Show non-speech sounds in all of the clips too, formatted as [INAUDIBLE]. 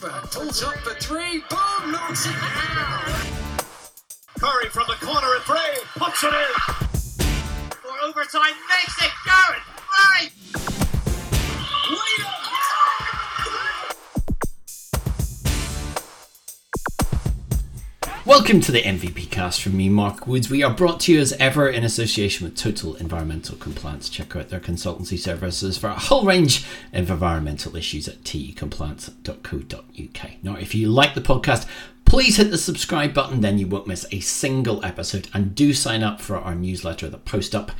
Pulls up for three. Boom! Knocks it down. Curry from the corner of three, puts it in. For overtime, makes it Garrett. Right. Welcome to the MVP cast from me, Mark Woods. We are brought to you as ever in association with Total Environmental Compliance. Check out their consultancy services for a whole range of environmental issues at tecompliance.co.uk. Now, if you like the podcast, please hit the subscribe button, then you won't miss a single episode. And do sign up for our newsletter that post up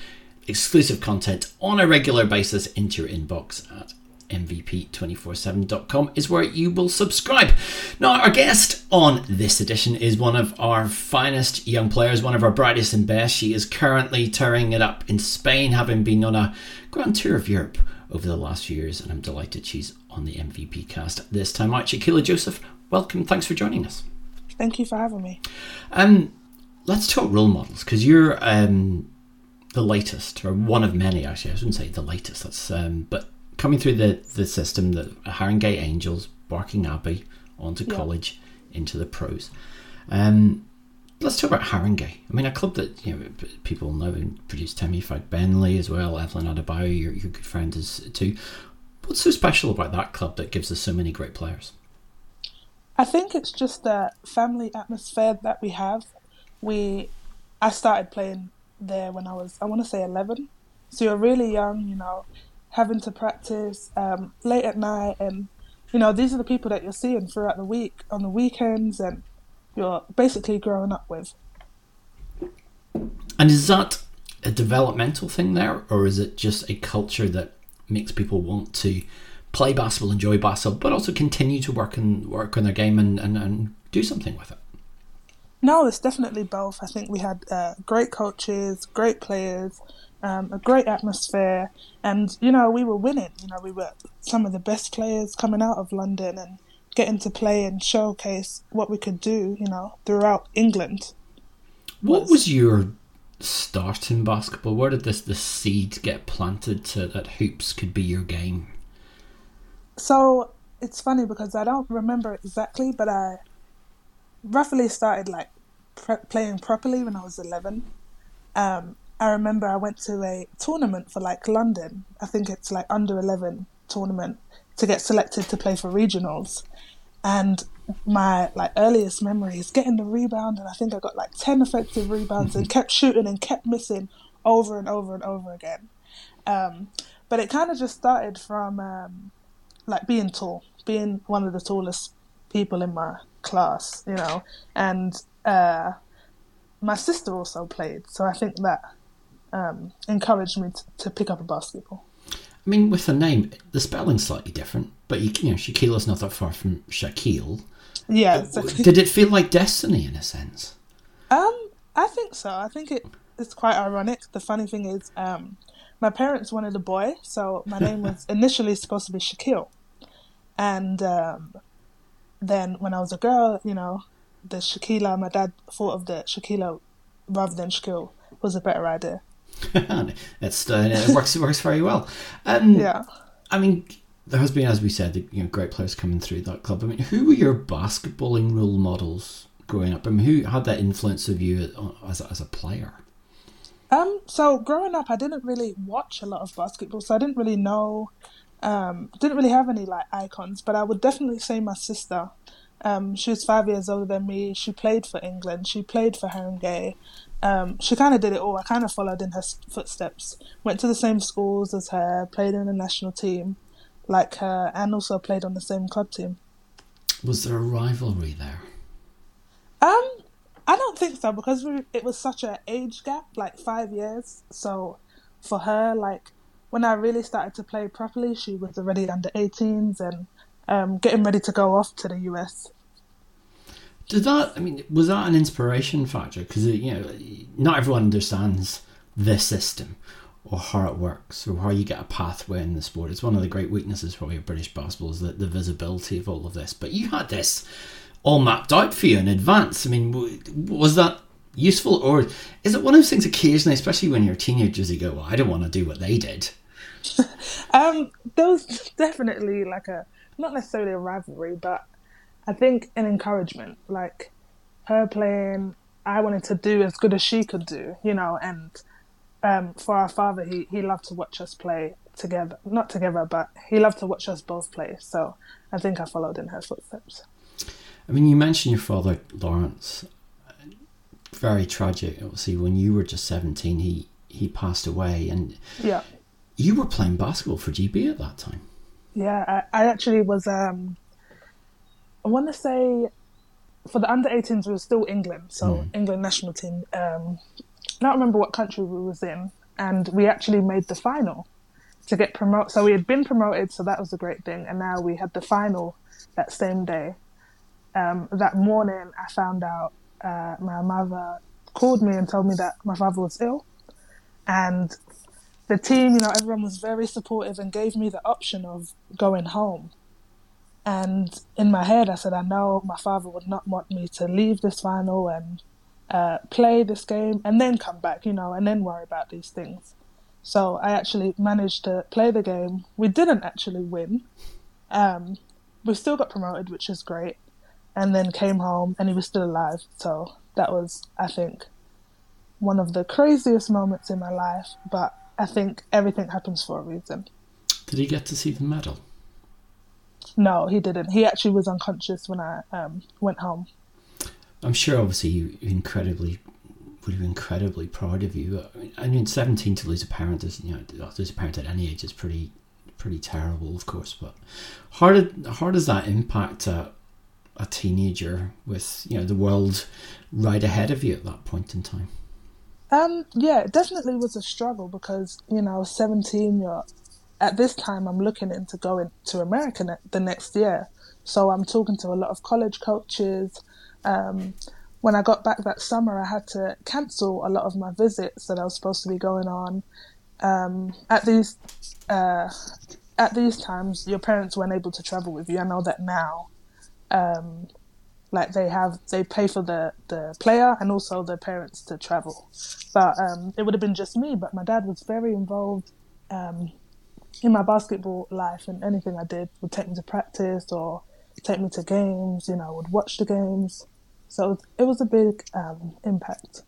exclusive content on a regular basis into your inbox at mvp247.com is where you will subscribe. Now, our guest on this edition is one of our finest young players, one of our brightest and best. She is currently touring it up in Spain, having been on a grand tour of Europe over the last few years, and I'm delighted she's on the MVP cast this time out. Shequila Joseph, welcome. Thanks for joining us. Thank you for having me. Um, let's talk role models because you're um, the latest, or one of many. Actually, I shouldn't say the latest. That's um, but coming through the, the system, the Haringey Angels, Barking Abbey, onto Yeah. college, into the pros. Um, let's talk about Haringey. I mean, a club that you know people know and produced Temi Fagbenle as well, Evelyn Adebayo, your, your good friend is too. What's so special about that club that gives us so many great players? I think it's just the family atmosphere that we have. We, I started playing there when I was, I want to say 11. So you're really young, you know, having to practice um, late at night. And, you know, these are the people that you're seeing throughout the week, on the weekends, and you're basically growing up with. And is that a developmental thing there, or is it just a culture that makes people want to play basketball, enjoy basketball, but also continue to work and work on their game and, and, and do something with it? No, it's definitely both. I think we had uh, great coaches, great players, um, a great atmosphere, and you know we were winning. You know we were some of the best players coming out of London and getting to play and showcase what we could do. You know throughout England. What Was- was your start in basketball? Where did this the seed get planted to that hoops could be your game? So it's funny because I don't remember exactly, but I roughly started like pre- playing properly when I was 11. Um, I remember I went to a tournament for like London. I think it's like under 11 tournament to get selected to play for regionals. And my like earliest memory is getting the rebound, and I think I got like 10 effective rebounds and [LAUGHS] kept shooting and kept missing over and over and over again. Um, but it kind of just started from um, like being tall, being one of the tallest people in my class, you know, and uh, my sister also played, so I think that um, encouraged me to, to pick up a basketball. I mean, with the name, the spelling's slightly different, but you, you know, Shequila's not that far from Shaquille. Yeah, so, Did it feel like destiny in a sense? um, I think so. I think it it's quite ironic. The funny thing is, um, my parents wanted a boy, so my name was [LAUGHS] initially supposed to be Shaquille, and um, then when I was a girl, you know, the Shequila, my dad thought of the Shequila rather than Shaquille was a better idea. [LAUGHS] it's uh, it works it works very well. Um, Yeah. I mean, there has been, as we said, you know, great players coming through that club. I mean, who were your basketballing role models growing up? I mean, who had that influence of you as a, as a player? Um, so growing up, I didn't really watch a lot of basketball, so I didn't really know, um, didn't really have any like icons. But I would definitely say my sister. Um, she was five years older than me. She played for England. She played for Haringey. Um, she kind of did it all. I kind of followed in her footsteps. Went to the same schools as her. Played in the national team, like her, and also played on the same club team. Was there a rivalry there? Um, I don't think so because we, it was such a age gap, like five years. So for her, like when I really started to play properly, she was already under 18s and um, getting ready to go off to the US. Did that? I mean, was that an inspiration factor? Because you know, not everyone understands the system or how it works or how you get a pathway in the sport. It's one of the great weaknesses probably of British basketball is that the visibility of all of this. But you had this all mapped out for you in advance. I mean, was that useful or is it one of those things occasionally, especially when you're teenagers, you go, "Well, I don't want to do what they did." [LAUGHS] Um, there was definitely like a not necessarily a rivalry, but I think an encouragement, like her playing, I wanted to do as good as she could do, you know, and um, for our father, he, he loved to watch us play together. Not together, but he loved to watch us both play. So I think I followed in her footsteps. I mean, you mentioned your father, Lawrence. Very tragic. Obviously, when you were just 17, he, he passed away. And Yeah. you were playing basketball for GB at that time. Yeah, I, I actually was. Um, I want to say for the under 18s, we were still England, so England national team. Um, I don't remember what country we was in, and we actually made the final to get promoted. So we had been promoted, so that was a great thing, and now we had the final that same day. Um, that morning, I found out uh, my mother called me and told me that my father was ill, and the team, you know, everyone was very supportive and gave me the option of going home. And in my head, I said, I know my father would not want me to leave this final and uh, play this game and then come back, you know, and then worry about these things. So I actually managed to play the game. We didn't actually win. Um, we still got promoted, which is great. And then came home and he was still alive. So that was, I think, one of the craziest moments in my life. But I think everything happens for a reason. Did he get to see the medal? No, he didn't. He actually was unconscious when I um, went home. I'm sure, obviously, you incredibly would be incredibly proud of you. I mean, I mean, 17 to lose a parent is, you know, to lose a parent at any age is pretty, pretty terrible, of course. But how did how does that impact a, a teenager with you know the world right ahead of you at that point in time? Um, yeah, it definitely was a struggle because you know, seventeen. You're at this time. I'm looking into going to America ne- the next year, so I'm talking to a lot of college coaches. Um, when I got back that summer, I had to cancel a lot of my visits that I was supposed to be going on. Um, at these uh, at these times, your parents weren't able to travel with you. I know that now. Um, like they have they pay for the the player and also the parents to travel but um, it would have been just me but my dad was very involved um, in my basketball life and anything i did would take me to practice or take me to games you know I would watch the games so it was, a big um, impact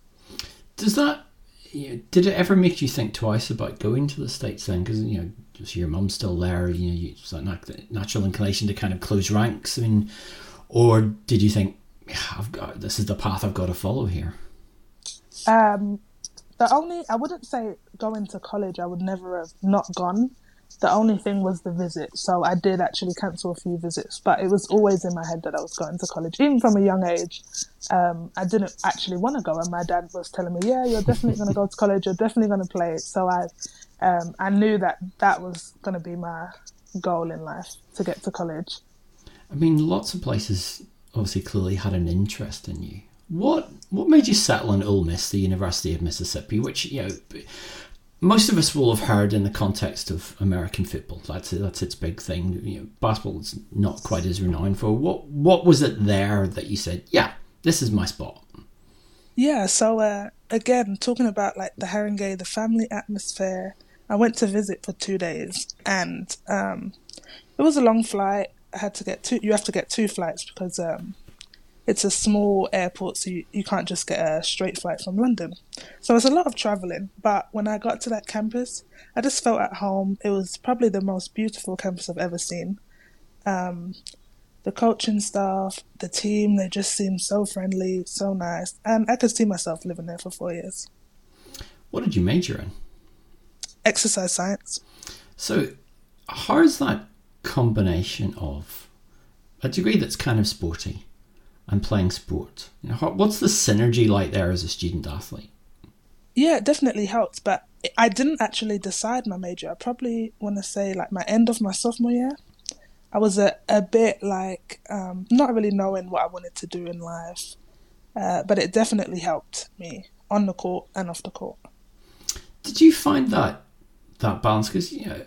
Does that you know, did it ever make you think twice about going to the states then? Because you know, just your mum's still there. You know, you, it's that nat- natural inclination to kind of close ranks. I mean, or did you think, "Yeah, I've got this is the path I've got to follow here? Um, the only I wouldn't say going to college. I would never have not gone. The only thing was the visit. So I did actually cancel a few visits, but it was always in my head that I was going to college, even from a young age. Um, I didn't actually want to go, and my dad was telling me, "Yeah, you're definitely going to go to college. You're definitely going to play." So I, um, I knew that that was going to be my goal in life to get to college. I mean, lots of places obviously clearly had an interest in you. What what made you settle in Ole Miss, the University of Mississippi, which you know most of us will have heard in the context of American football. That's that's its big thing. You know, basketball is not quite as renowned for. What what was it there that you said, yeah, this is my spot? Yeah, so uh, again, talking about like the Haringey, the family atmosphere, I went to visit for two days and um, it was a long flight. I had to get two, you have to get two flights because um, it's a small airport, so you, you can't just get a straight flight from London. So it's a lot of traveling, but when I got to that campus, I just felt at home. It was probably the most beautiful campus I've ever seen. Um, the coaching staff, the team, they just seemed so friendly, so nice, and I could see myself living there for four years. What did you major in? Exercise science. So, how's that combination of a degree that's kind of sporty and playing sport? You know, what's the synergy like there as a student athlete? Yeah, it definitely helped, but I didn't actually decide my major. I probably want to say like my end of my sophomore year. I was a, a bit like um, not really knowing what I wanted to do in life, uh, but it definitely helped me on the court and off the court. Did you find that that balance? Because you know,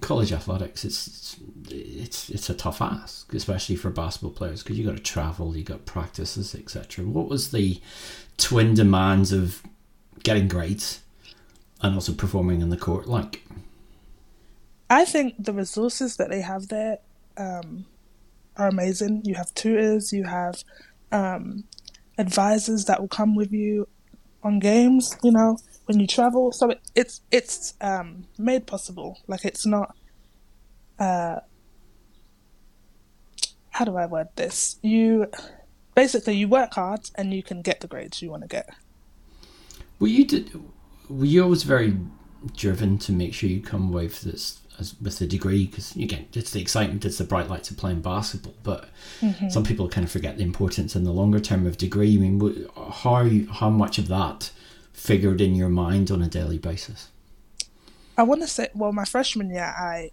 college athletics, it's it's it's it's a tough ask, especially for basketball players, because you got to travel, you got practices, etc. What was the twin demands of getting grades and also performing in the court like? I think the resources that they have there, um, are amazing. You have tutors, you have um, advisors that will come with you on games. You know, when you travel, so it, it's it's um, made possible. Like it's not. Uh, how do I word this? You basically you work hard and you can get the grades you want to get. Were you did? Were you always very driven to make sure you come away with this as, with a degree? Because again, it's the excitement, it's the bright lights of playing basketball. But mm-hmm. some people kind of forget the importance in the longer term of degree. I mean, how how much of that figured in your mind on a daily basis? I want to say, well, my freshman year, I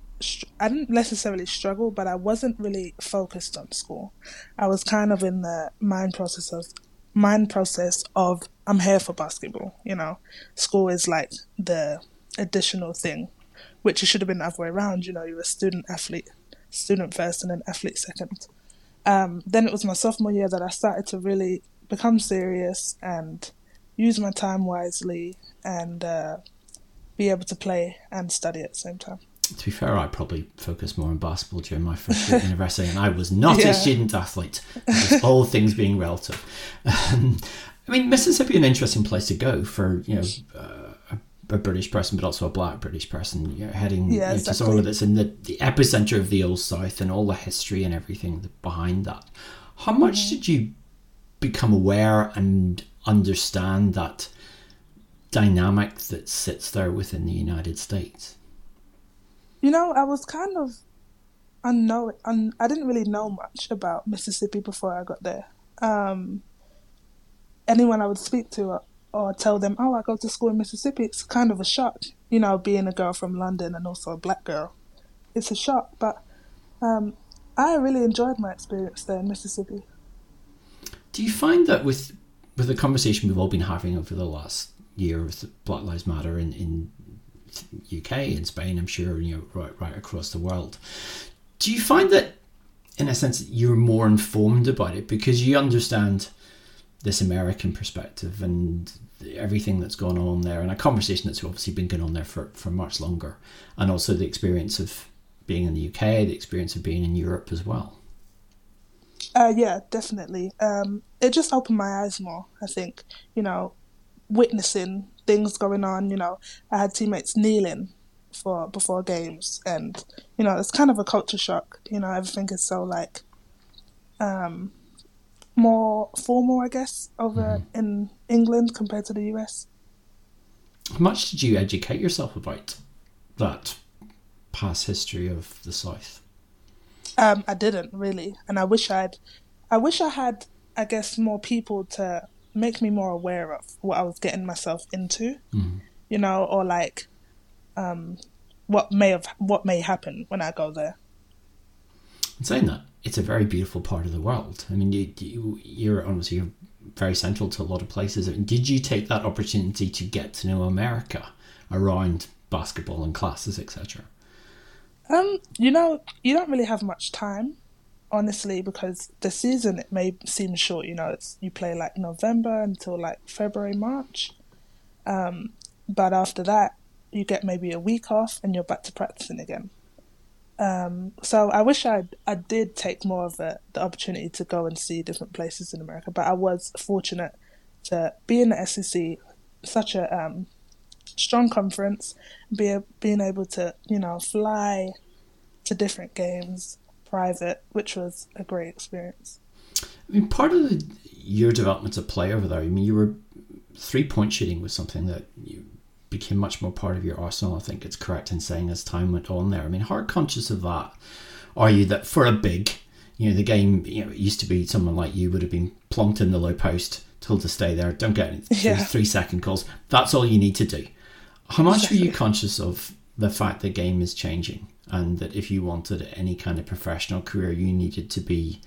I didn't necessarily struggle, but I wasn't really focused on school. I was kind of in the mind process of mind process of I'm here for basketball. You know, school is like the additional thing, which it should have been the other way around. You know, you're a student athlete, student first, and then athlete second. Um, then it was my sophomore year that I started to really become serious and use my time wisely and uh, be able to play and study at the same time to be fair, I probably focused more on basketball during my first year at university, and I was not yeah. a student athlete. all things being relative. Um, I mean, Mississippi an interesting place to go for you know uh, a, a, British person, but also a Black British person. You know, heading yeah, you know, to somewhere that's in the, the epicenter of the old South and all the history and everything behind that. How much mm-hmm. did you become aware and understand that dynamic that sits there within the United States? You know, I was kind of unknown. Un- I didn't really know much about Mississippi before I got there. Um, anyone I would speak to or, or, tell them, "Oh, I go to school in Mississippi," it's kind of a shock. You know, being a girl from London and also a black girl, it's a shock. But um, I really enjoyed my experience there in Mississippi. Do you find that with with the conversation we've all been having over the last year with Black Lives Matter in, in UK and Spain, I'm sure, you know, right, right across the world. Do you find that, in a sense, you're more informed about it because you understand this American perspective and everything that's gone on there, and a conversation that's obviously been going on there for, for much longer, and also the experience of being in the UK, the experience of being in Europe as well? Uh, yeah, definitely. Um, it just opened my eyes more. I think you know, witnessing things going on. You know, I had teammates kneeling for before games, and you know, it's kind of a culture shock. You know, everything is so like um, more formal, I guess, over mm-hmm. in England compared to the US. How much did you educate yourself about that past history of the South? Um, I didn't really, and I wish I'd. I wish I had, I guess, more people to make me more aware of what I was getting myself into, mm. you know, or like um, what may have what may happen when I go there. In saying that, it's a very beautiful part of the world. I mean, you, you you're honestly you're very central to a lot of places. Did you take that opportunity to get to know America around basketball and classes, etc.? Um, you know, you don't really have much time honestly because the season it may seem short you know it's you play like november until like february march. Um, but after that you get maybe a week off and you're back to practicing again. Um, so i wish i i did take more of a, the opportunity to go and see different places in america but i was fortunate to be in the sec such a um, strong conference be being able to you know fly to different games private, which was a great experience. I mean, part of the, your development as a player over there, I mean, you were three point shooting was something that you became much more part of your arsenal. I think it's correct in saying as time went on there. I mean, hard conscious of that, are you that for a big, you know, the game, you know, it used to be someone like you would have been plunked in the low post, told to stay there, don't get any yeah. three second calls. That's all you need to do. How much exactly. were you conscious of the fact the game is changing? And that if you wanted any kind of professional career, you needed to be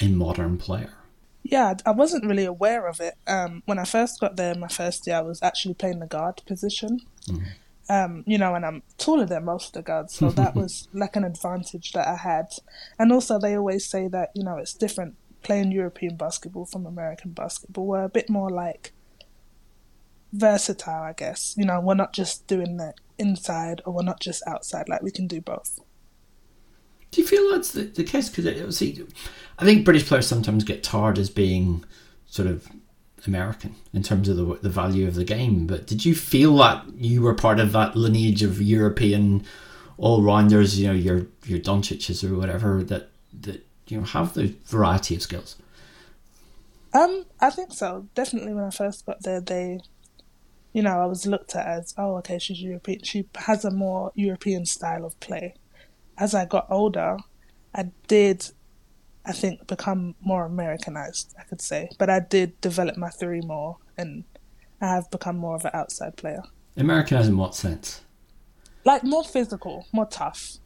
a modern player. Yeah, I wasn't really aware of it. Um, when I first got there, my first year, I was actually playing the guard position. Mm-hmm. Um, you know, and I'm taller than most of the guards, so that [LAUGHS] was like an advantage that I had. And also, they always say that you know it's different playing European basketball from American basketball. We're a bit more like versatile, I guess. You know, we're not just doing the inside or we're not just outside. Like we can do both. Do you feel that's the, the case? Because see, I think British players sometimes get tarred as being sort of American in terms of the the value of the game. But did you feel that you were part of that lineage of European all rounders? You know, your your Doncic's or whatever that that you know have the variety of skills. Um, I think so. Definitely, when I first got there, they, you know, I was looked at as, oh, okay, she's European. She has a more European style of play. As I got older, I did I think, become more Americanized, I could say. But I did develop my theory more, and I have become more of an outside player. Americanized in what sense? Like more physical, more tough.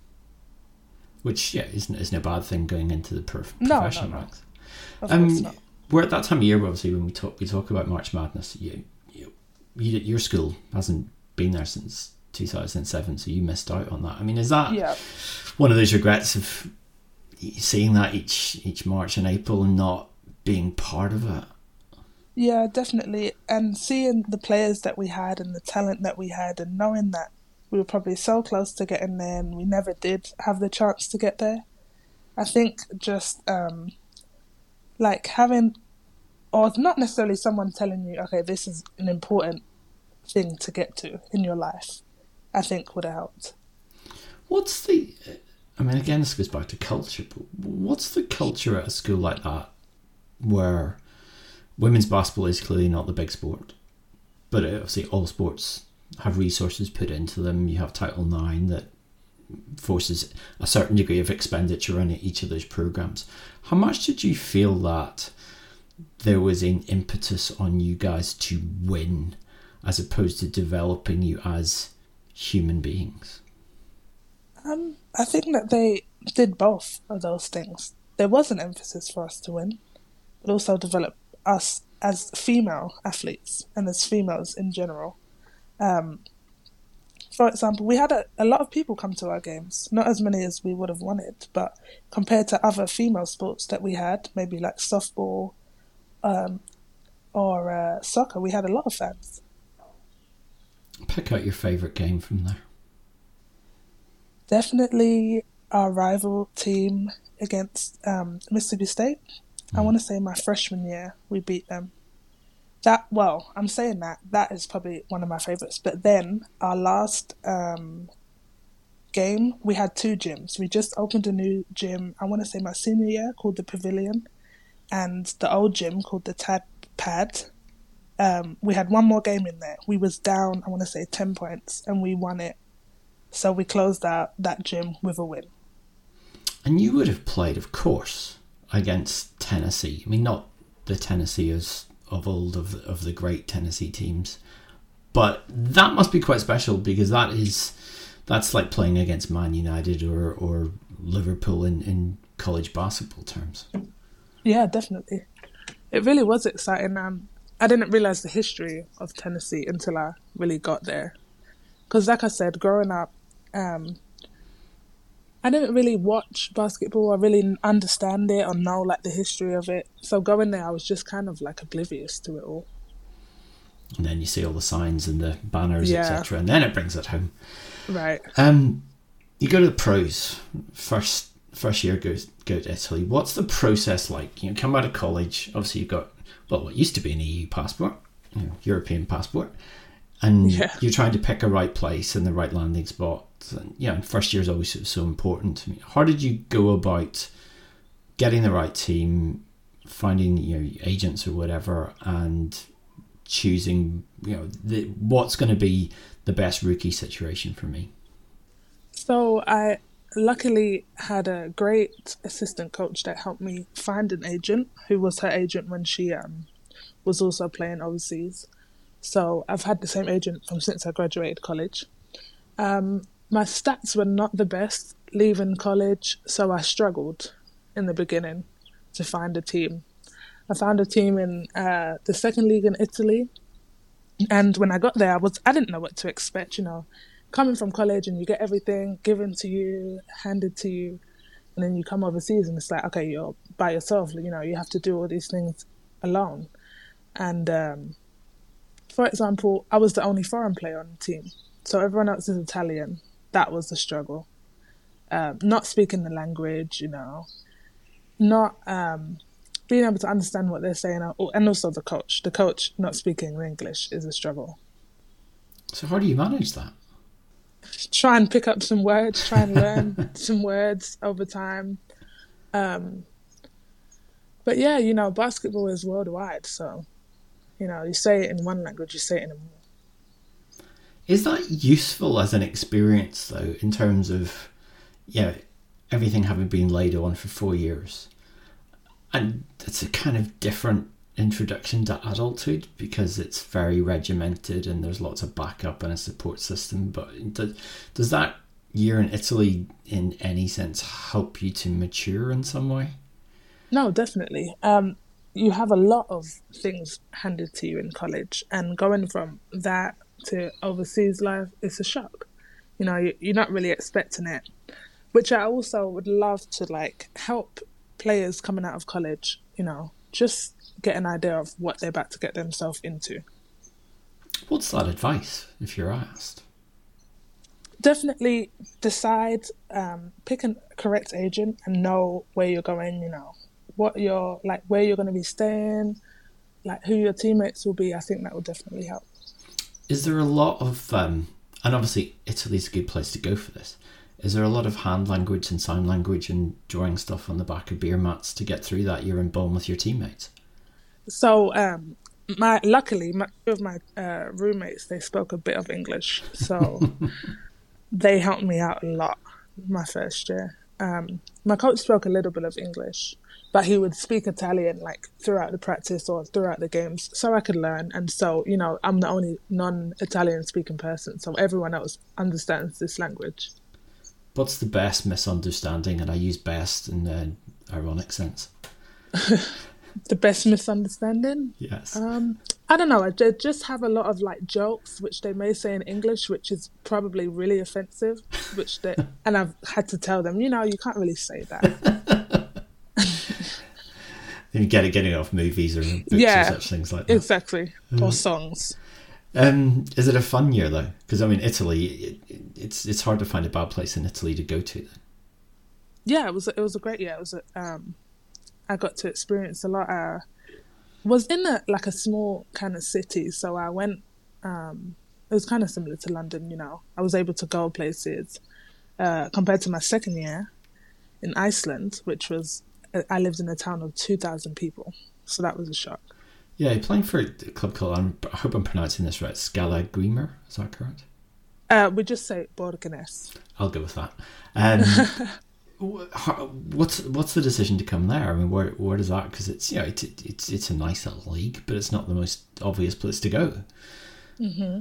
Which yeah, isn't isn't a bad thing going into the prof- no, professional no, no. ranks. Of um, course not. We're at that time of year, obviously, when we talk we talk about March Madness. You, you, you your school hasn't been there since 2007, so you missed out on that. I mean, is that Yeah. one of those regrets of seeing that each each March and April and not being part of it? Yeah, definitely. And seeing the players that we had and the talent that we had, and knowing that we were probably so close to getting there and we never did have the chance to get there. I think just um, like having, or not necessarily someone telling you, okay, this is an important thing to get to in your life, I think would have helped. What's the? I mean, again, this goes back to culture. But what's the culture at a school like that, where women's basketball is clearly not the big sport, but obviously all sports have resources put into them. You have Title IX that forces a certain degree of expenditure on each of those programs. How much did you feel that there was an impetus on you guys to win, as opposed to developing you as human beings? Um, I think that they did both of those things. There was an emphasis for us to win, but also develop us as female athletes and as females in general. Um, for example, we had a, a lot of people come to our games, not as many as we would have wanted, but compared to other female sports that we had, maybe like softball um, or uh, soccer, we had a lot of fans. Pick out your favourite game from there. Definitely our rival team against um, Mississippi State. I want to say my freshman year, we beat them. That well, I'm saying that that is probably one of my favorites. But then our last um, game, we had two gyms. We just opened a new gym. I want to say my senior year called the Pavilion, and the old gym called the Tad Pad. Um, we had one more game in there. We was down, I want to say ten points, and we won it. So we closed out that gym with a win. And you would have played, of course, against Tennessee. I mean, not the Tennessee as of old of the, of the great Tennessee teams, but that must be quite special because that is that's like playing against Man United or or Liverpool in in college basketball terms. Yeah, definitely. It really was exciting. Um, I didn't realize the history of Tennessee until I really got there. Because, like I said, growing up, um, I didn't really watch basketball. I really understand it or know like the history of it. So going there, I was just kind of like oblivious to it all. And then you see all the signs and the banners, Yeah. etc., and then it brings it home. Right. Um, you go to the pros first. First year goes go to Italy. What's the process like? You know, come out of college. Obviously, you've got well, what used to be an EU passport, you know, European passport, and Yeah. you're trying to pick a right place and the right landing spot. And yeah, and first year is always so- so important to me. How did you go about getting the right team, finding your agents or whatever, and choosing you know the, what's going to be the best rookie situation for me? So I luckily had a great assistant coach that helped me find an agent who was her agent when she um, was also playing overseas. So I've had the same agent from since I graduated college. Um, my stats were not the best leaving college, so I struggled in the beginning to find a team. I found a team in uh, the second league in Italy, and when I got there, I was I didn't know what to expect. You know, coming from college and you get everything given to you, handed to you, and then you come overseas and it's like, okay, you're by yourself. You know, you have to do all these things alone. And um, for example, I was the only foreign player on the team, so everyone else is Italian. That was the struggle. um, not speaking the language, you know, not um, being able to understand what they're saying, uh, and also the coach. The coach not speaking English is a struggle. So how do you manage that? Try and pick up some words. Try and learn [LAUGHS] some words over time. Um, but yeah, you know, basketball is worldwide, so you know, you say it in one language, you say it in another. Is that useful as an experience though, in terms of yeah, everything having been laid on for four years? And it's a kind of different introduction to adulthood because it's very regimented and there's lots of backup and a support system. But does, does that year in Italy, in any sense, help you to mature in some way? No, definitely. Um, you have a lot of things handed to you in college, and going from that to overseas life, it's a shock. You know, you're not really expecting it. Which I also would love to like help players coming out of college. You know, just get an idea of what they're about to get themselves into. What's that advice, if you're asked? Definitely decide, um, pick a correct agent and know where you're going, you know, what you're like, where you're going to be staying, like who your teammates will be. I think that will definitely help. Is there a lot of, um, and obviously Italy's a good place to go for this. Is there a lot of hand language and sign language and drawing stuff on the back of beer mats to get through that you're in Bonn with your teammates? So, um, my luckily, my, two of my uh, roommates they spoke a bit of English, so [LAUGHS] they helped me out a lot my first year. Um, my coach spoke a little bit of English, but he would speak Italian like throughout the practice or throughout the games, so I could learn. And so, you know, I'm the only non-Italian speaking person, so everyone else understands this language. What's the best misunderstanding? And I use best in an ironic sense. [LAUGHS] the best misunderstanding? Yes. Um, I don't know. I just have a lot of like jokes, which they may say in English, which is probably really offensive. Which they [LAUGHS] and I've had to tell them, you know, you can't really say that. [LAUGHS] you get it getting off movies or books yeah, or such things like that. Exactly, mm. or songs. Um, is it a fun year though? Because I mean, Italy, it, it's it's hard to find a bad place in Italy to go to. Then. Yeah, it was it was a great year. It was a, um, I got to experience a lot. I was in a like a small kind of city, so I went. Um, it was kind of similar to London, you know. I was able to go places uh, compared to my second year in Iceland, which was I lived in a town of two thousand people, so that was a shock. Yeah, playing for a club called I hope I'm pronouncing this right. Skala Skallagrímur, is that correct? Uh, we just say Borgarnes. I'll go with that. Um, [LAUGHS] what's what's the decision to come there? I mean, where where does that? Because it's you know it's it's it's a nice little league, but it's not the most obvious place to go. hmm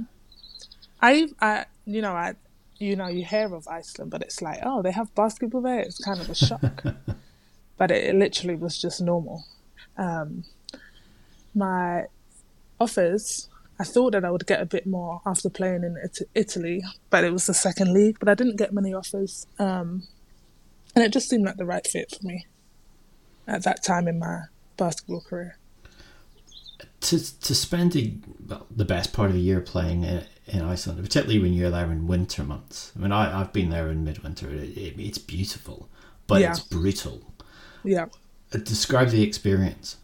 I I you know I you know you hear of Iceland, but it's like oh they have basketball there. It's kind of a shock, [LAUGHS] but it, it, literally was just normal. Um, my offers. I thought that I would get a bit more after playing in Italy, but it was the second league. But I didn't get many offers. Um, and it just seemed like the right fit for me at that time in my basketball career. To to spend a, well, the best part of a year playing in, in, Iceland, particularly when you're there in winter months. I mean, I, I've been there in midwinter. It, it, it's beautiful, but yeah. it's brutal. Yeah. Uh, describe the experience.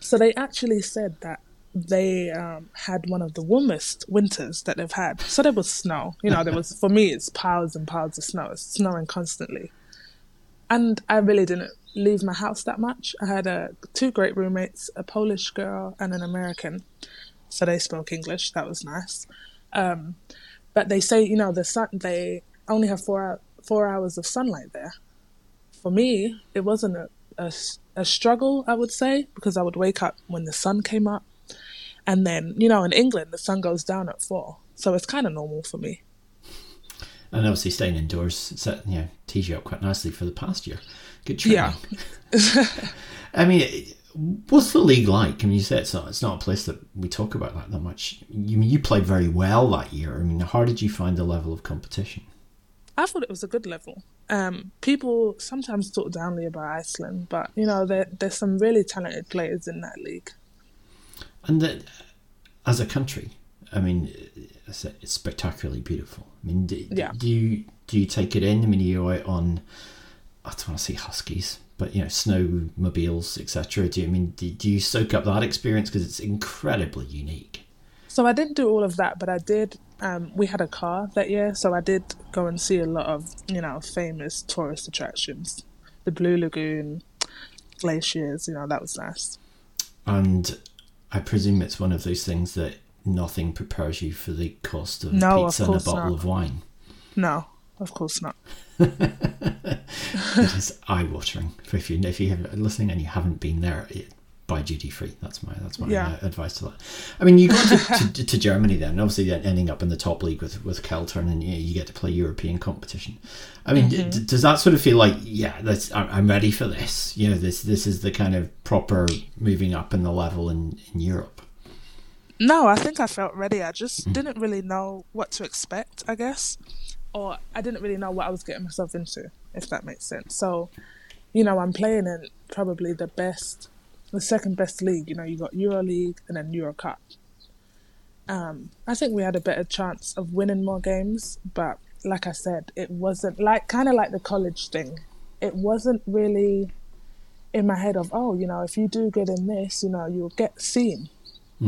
So they actually said that they um, had one of the warmest winters that they've had. So there was snow. You know, there was [LAUGHS] for me it's piles and piles of snow. It's snowing constantly and I really didn't leave my house that much. I had uh, two great roommates, a Polish girl and an American, so they spoke English. That was nice. Um, but they say, you know, the sun. They only have four four hours of sunlight there. For me, it wasn't a, a, a struggle, I would say, because I would wake up when the sun came up, and then you know, in England, the sun goes down at four, so it's kind of normal for me and obviously staying indoors set, you know, tees you up quite nicely for the past year. Good training. Yeah. [LAUGHS] I mean, what's the league like? I mean, you said it's not, it's not a place that we talk about that, that much. You you played very well that year. I mean, how did you find the level of competition? I thought it was a good level. Um, people sometimes talk downly about Iceland, but you know, there, there's some really talented players in that league. And that, as a country, I mean, it's spectacularly beautiful. I mean, do, Yeah. do you do you take it in? I mean, are you out on? I don't want to say huskies, but you know, snowmobiles, etc. Do you I mean do, do you soak up that experience because it's incredibly unique? So I didn't do all of that, but I did. Um, we had a car that year, so I did go and see a lot of you know famous tourist attractions, the Blue Lagoon, glaciers. You know that was nice. And I presume it's one of those things that nothing prepares you for the cost of No, of pizza and a bottle not. of wine. No, of course not. [LAUGHS] it is eye watering. If you if you have listening and you haven't been there, it, buy duty free. That's my that's my Yeah. uh, advice to that. I mean, you go to, to, [LAUGHS] to Germany then, obviously then ending up in the top league with with Keltern, and you, you get to play European competition. I mean, Mm-hmm. d- does that sort of feel like yeah, that's I'm, I'm ready for this? You know, this this is the kind of proper moving up in the level in in Europe. No, I think I felt ready. I just didn't really know what to expect, I guess. Or I didn't really know what I was getting myself into, if that makes sense. So, you know, I'm playing in probably the best, the second best league. You know, you got Euro League and then Euro Cup. Um, I think we had a better chance of winning more games, but like I said, it wasn't like kind of like the college thing. It wasn't really in my head of, oh, you know, if you do good in this, you know, you'll get seen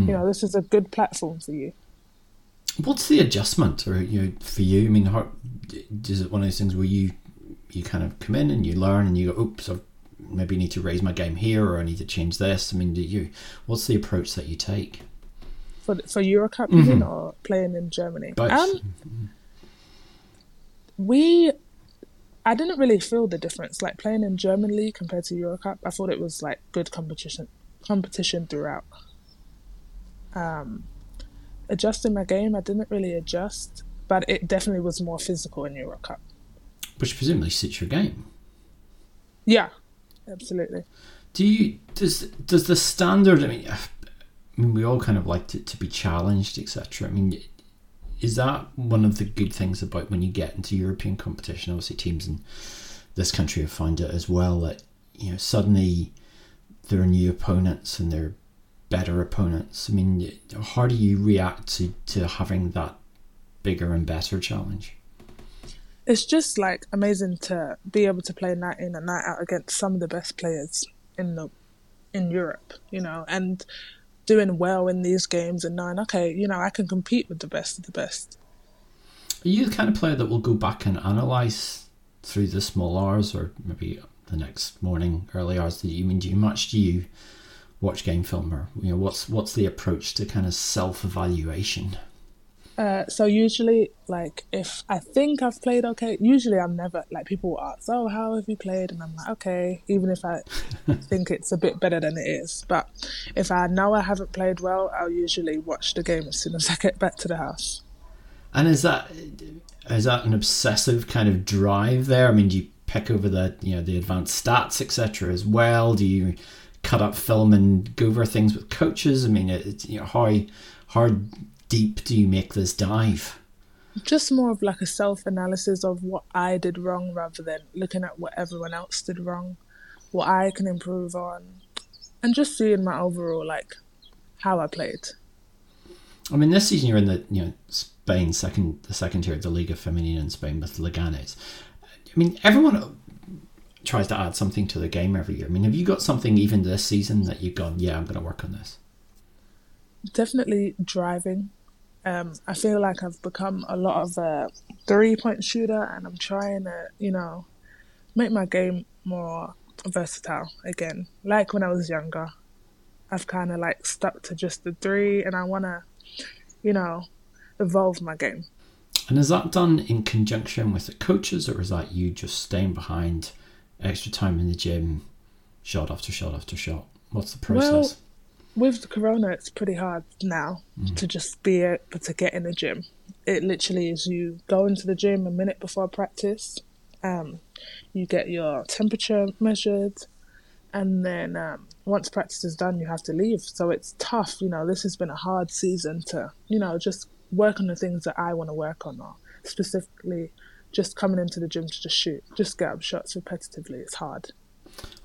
you know this is a good platform for you What's the adjustment, or you know, for you? I mean, how, is it one of those things where you you kind of come in and you learn and you go, oops, I maybe need to raise my game here, or I need to change this. I mean, do you? What's the approach that you take? for for Eurocup you mean, or playing in Germany Both. um we I didn't really feel the difference like playing in German league compared to Eurocup I thought it was like good competition competition throughout um adjusting my game I didn't really adjust but it definitely was more physical in Eurocup Which presumably suits your game. yeah absolutely Do you? Does does the standard? I mean, I mean, we all kind of like to, to be challenged, etc. I mean, is that one of the good things about when you get into European competition? Obviously, teams in this country have found it as well that you know suddenly there are new opponents and they're better opponents. I mean, how do you react to to having that bigger and better challenge? it's just like amazing to be able to play night in and night out against some of the best players in the in Europe, you know, and doing well in these games and knowing, okay, you know, I can compete with the best of the best. Are you the kind of player that will go back and analyse through the small hours or maybe the next morning, early hours? Do you mean do you much do you watch game film or you know what's what's the approach to kind of self evaluation? Uh, so usually, like, if I think I've played okay, usually I'm never like people will ask, "Oh, how have you played?" And I'm like, "Okay," even if I [LAUGHS] think it's a bit better than it is. But if I know I haven't played well, I'll usually watch the game as soon as I get back to the house. And is that is that an obsessive kind of drive there? I mean, do you pick over the you know the advanced stats etc. as well? Do you cut up film and go over things with coaches? I mean, it's you know how how deep do you make this dive? just more of like a self analysis of what I did wrong rather than looking at what everyone else did wrong, what I can improve on, and just seeing my overall like how I played. I mean, this season you're in the you know Spain second the second tier of the Liga Femenina in Spain with Leganes. I mean, everyone tries to add something to the game every year. I mean, have you got something even this season that you've gone, yeah, I'm going to work on this? Definitely driving. Um, I feel like I've become a lot of a three point shooter, and I'm trying to, you know, make my game more versatile again. Like when I was younger, I've kind of like stuck to just the three, and I want to, you know, evolve my game. And is that done in conjunction with the coaches, or is that you just staying behind, extra time in the gym, shot after shot after shot? What's the process? Well, with the corona, it's pretty hard now to just be able to get in the gym. It literally is you go into the gym a minute before practice, um, you get your temperature measured, and then um, once practice is done, you have to leave. So it's tough. You know, this has been a hard season to, you know, just work on the things that I want to work on, or specifically just coming into the gym to just shoot, just get up shots repetitively. It's hard.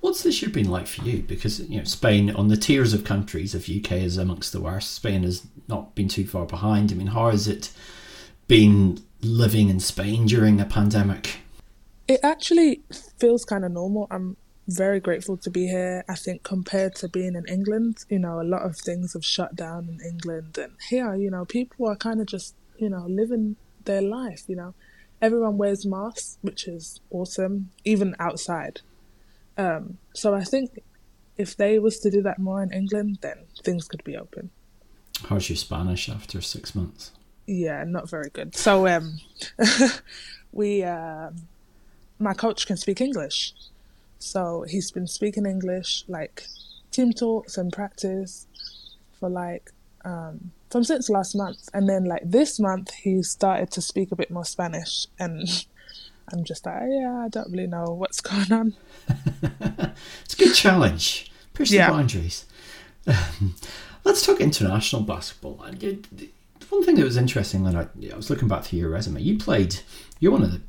What's this year been like for you? Because you know Spain on the tiers of countries, if UK is amongst the worst, Spain has not been too far behind. I mean, how has it been living in Spain during a pandemic? It actually feels kind of normal. I'm very grateful to be here. I think compared to being in England, you know, a lot of things have shut down in England, and here, you know, people are kind of just, you know, living their life. You know, everyone wears masks, which is awesome, even outside. Um, so I think if they was to do that more in England, then things could be open. How's your Spanish after six months? Yeah, not very good. So um, [LAUGHS] we, uh, my coach can speak English, so he's been speaking English like team talks and practice for like um, from since last month, and then like this month he started to speak a bit more Spanish, and [LAUGHS] I'm just like, yeah, I don't really know what's going on. [LAUGHS] it's a good challenge. Push Yeah. the boundaries. Um, let's talk international basketball. And you- the One thing that was interesting when I, I was looking back through your resume, you played. You're one of the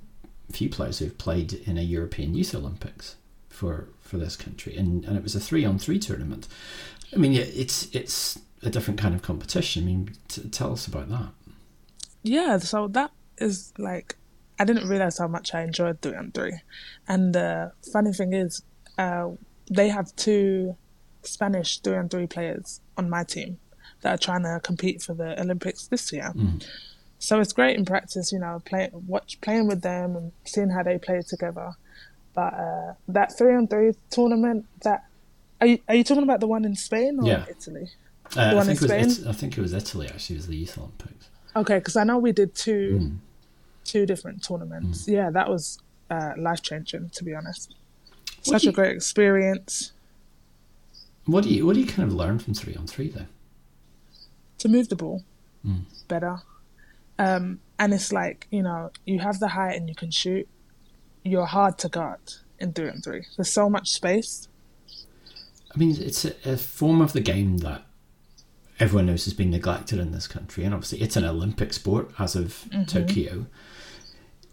few players who've played in a European Youth Olympics for for this country, and, and it was a three on three tournament. I mean, yeah, it's it's a different kind of competition. I mean, t- tell us about that. Yeah, so that is like I didn't realize how much I enjoyed three on three, and the funny thing is, uh, they have two Spanish three on three players on my team that are trying to compete for the Olympics this year. So it's great in practice, you know, play, watch playing with them and seeing how they play together. But uh, that three on three tournament, that are you, are you talking about the one in Spain or Yeah. Italy? Uh, I think in it was It- I think it was Italy. Actually, it was the Youth Olympics. Okay, because I know we did two two different tournaments. Yeah, that was uh, life changing to be honest. Such do a great experience What do you what do you kind of learn from three on three then? to move the ball better. Um, and it's like you know you have the height and you can shoot. You're hard to guard in three on three. There's so much space. I mean, it's a, a form of the game that everyone knows has been neglected in this country, and obviously it's an Olympic sport as of mm-hmm. Tokyo.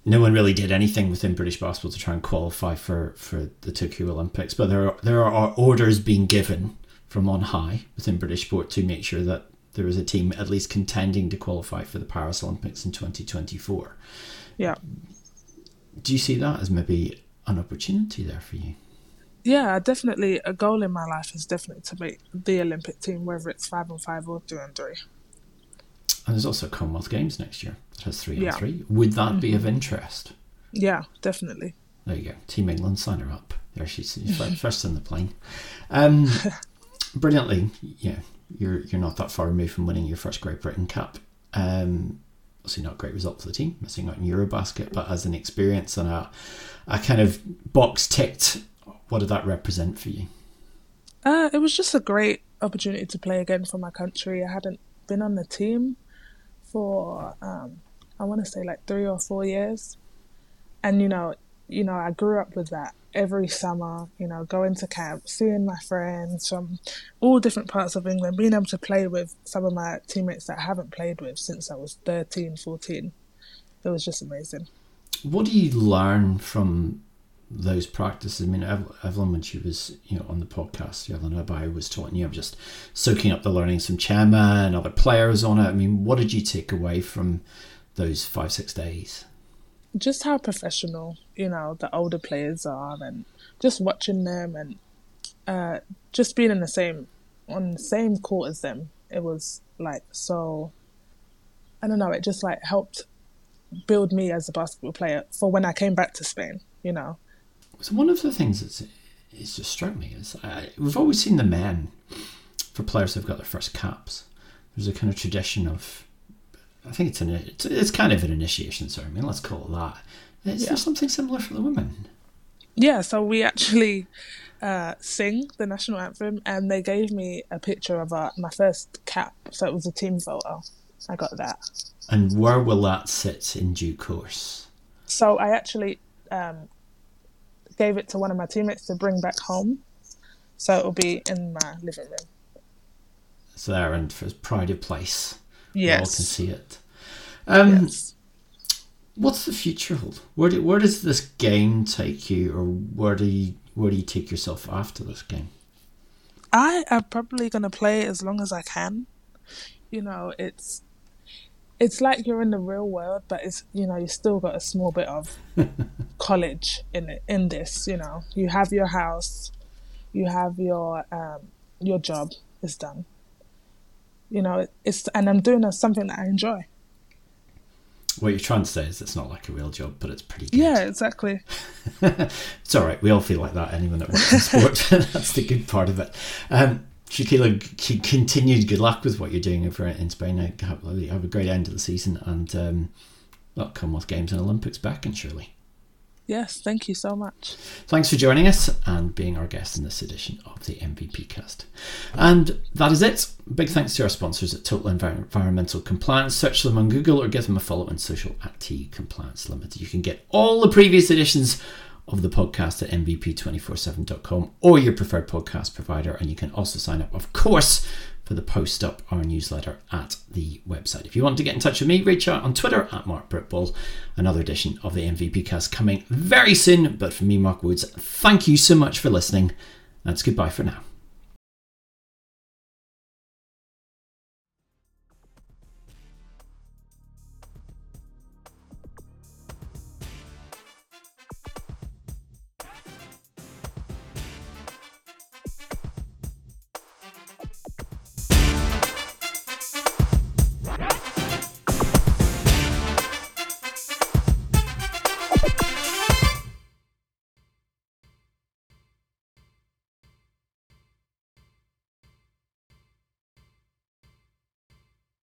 No one really did anything within British basketball to try and qualify for, for the Tokyo Olympics, but there are, there are orders being given from on high within British sport to make sure that there is a team at least contending to qualify for the Paris Olympics in 2024. Yeah, Do you see that as maybe an opportunity there for you? Yeah, definitely. A goal in my life is definitely to make the Olympic team, whether it's five on five or three on three. And there's also Commonwealth Games next year that has three Yeah. on three. Would that be of interest? Yeah, definitely. There you go. Team England, sign her up. There she's she's [LAUGHS] first in the plane. Um, brilliantly, yeah. You're you're not that far removed from winning your first Great Britain Cup. Um, obviously not a great result for the team, missing out in Eurobasket, but as an experience and a a kind of box ticked, what did that represent for you? Uh, it was just a great opportunity to play again for my country. I hadn't been on the team for um, I want to say like three or four years, and you know, you know, I grew up with that every summer. You know, going to camp, seeing my friends from all different parts of England, being able to play with some of my teammates that I haven't played with since I was 13, 14. It was just amazing. What do you learn from those practices? I mean, Evelyn, when she was you know on the podcast, Evelyn Abai was talking you, I'm just soaking up the learnings from Chema and other players on it. I mean, what did you take away from those five six days? just how professional you know the older players are and just watching them and uh just being in the same on the same court as them it was like so i don't know it just like helped build me as a basketball player for when i came back to spain you know So one of the things that's it's just struck me is I, we've always seen the men for players who've got their first caps. There's a kind of tradition of, I think it's an it's, it's kind of an initiation ceremony. Let's call it that. Is Yeah. there something similar for the women? yeah so we actually uh sing the national anthem and they gave me a picture of uh, my first cap so it was a team photo i got that And where will that sit in due course? So I actually um, gave it to one of my teammates to bring back home. So it'll be in my living room. It's there and for pride of place. We all can see it. Um, yes. What's the future hold? Where do, where does this game take you, or where do you where do you take yourself after this game? I am probably gonna play as long as I can. You know, it's it's like you're in the real world, but it's you know you still got a small bit of [LAUGHS] college in it in this. You know, you have your house, you have your um, your job is done. You know, it's and I'm doing something that I enjoy. What you're trying to say is it's not like a real job, but it's pretty good. Yeah, exactly. [LAUGHS] it's all right. We all feel like that. Anyone that works in [LAUGHS] sport, that's the good part of it. Um, Shequila, c- continued good luck with what you're doing over in Spain. I have, have a great end of the season, and um, Commonwealth Games and Olympics back, and surely. Yes, thank you so much. Thanks for joining us and being our guest in this edition of the MVP cast. And that is it. Big thanks to our sponsors at Total Envir- Environmental Compliance. Search them on Google or give them a follow on social at T Compliance Limited. You can get all the previous editions of the podcast at mvp247.com or your preferred podcast provider. And you can also sign up, of course, for the Post Up, our newsletter at the website. If you want to get in touch with me, reach out on Twitter at Mark Britball. Another edition of the MVP cast coming very soon. But for me, Mark Woods, thank you so much for listening. That's goodbye for now.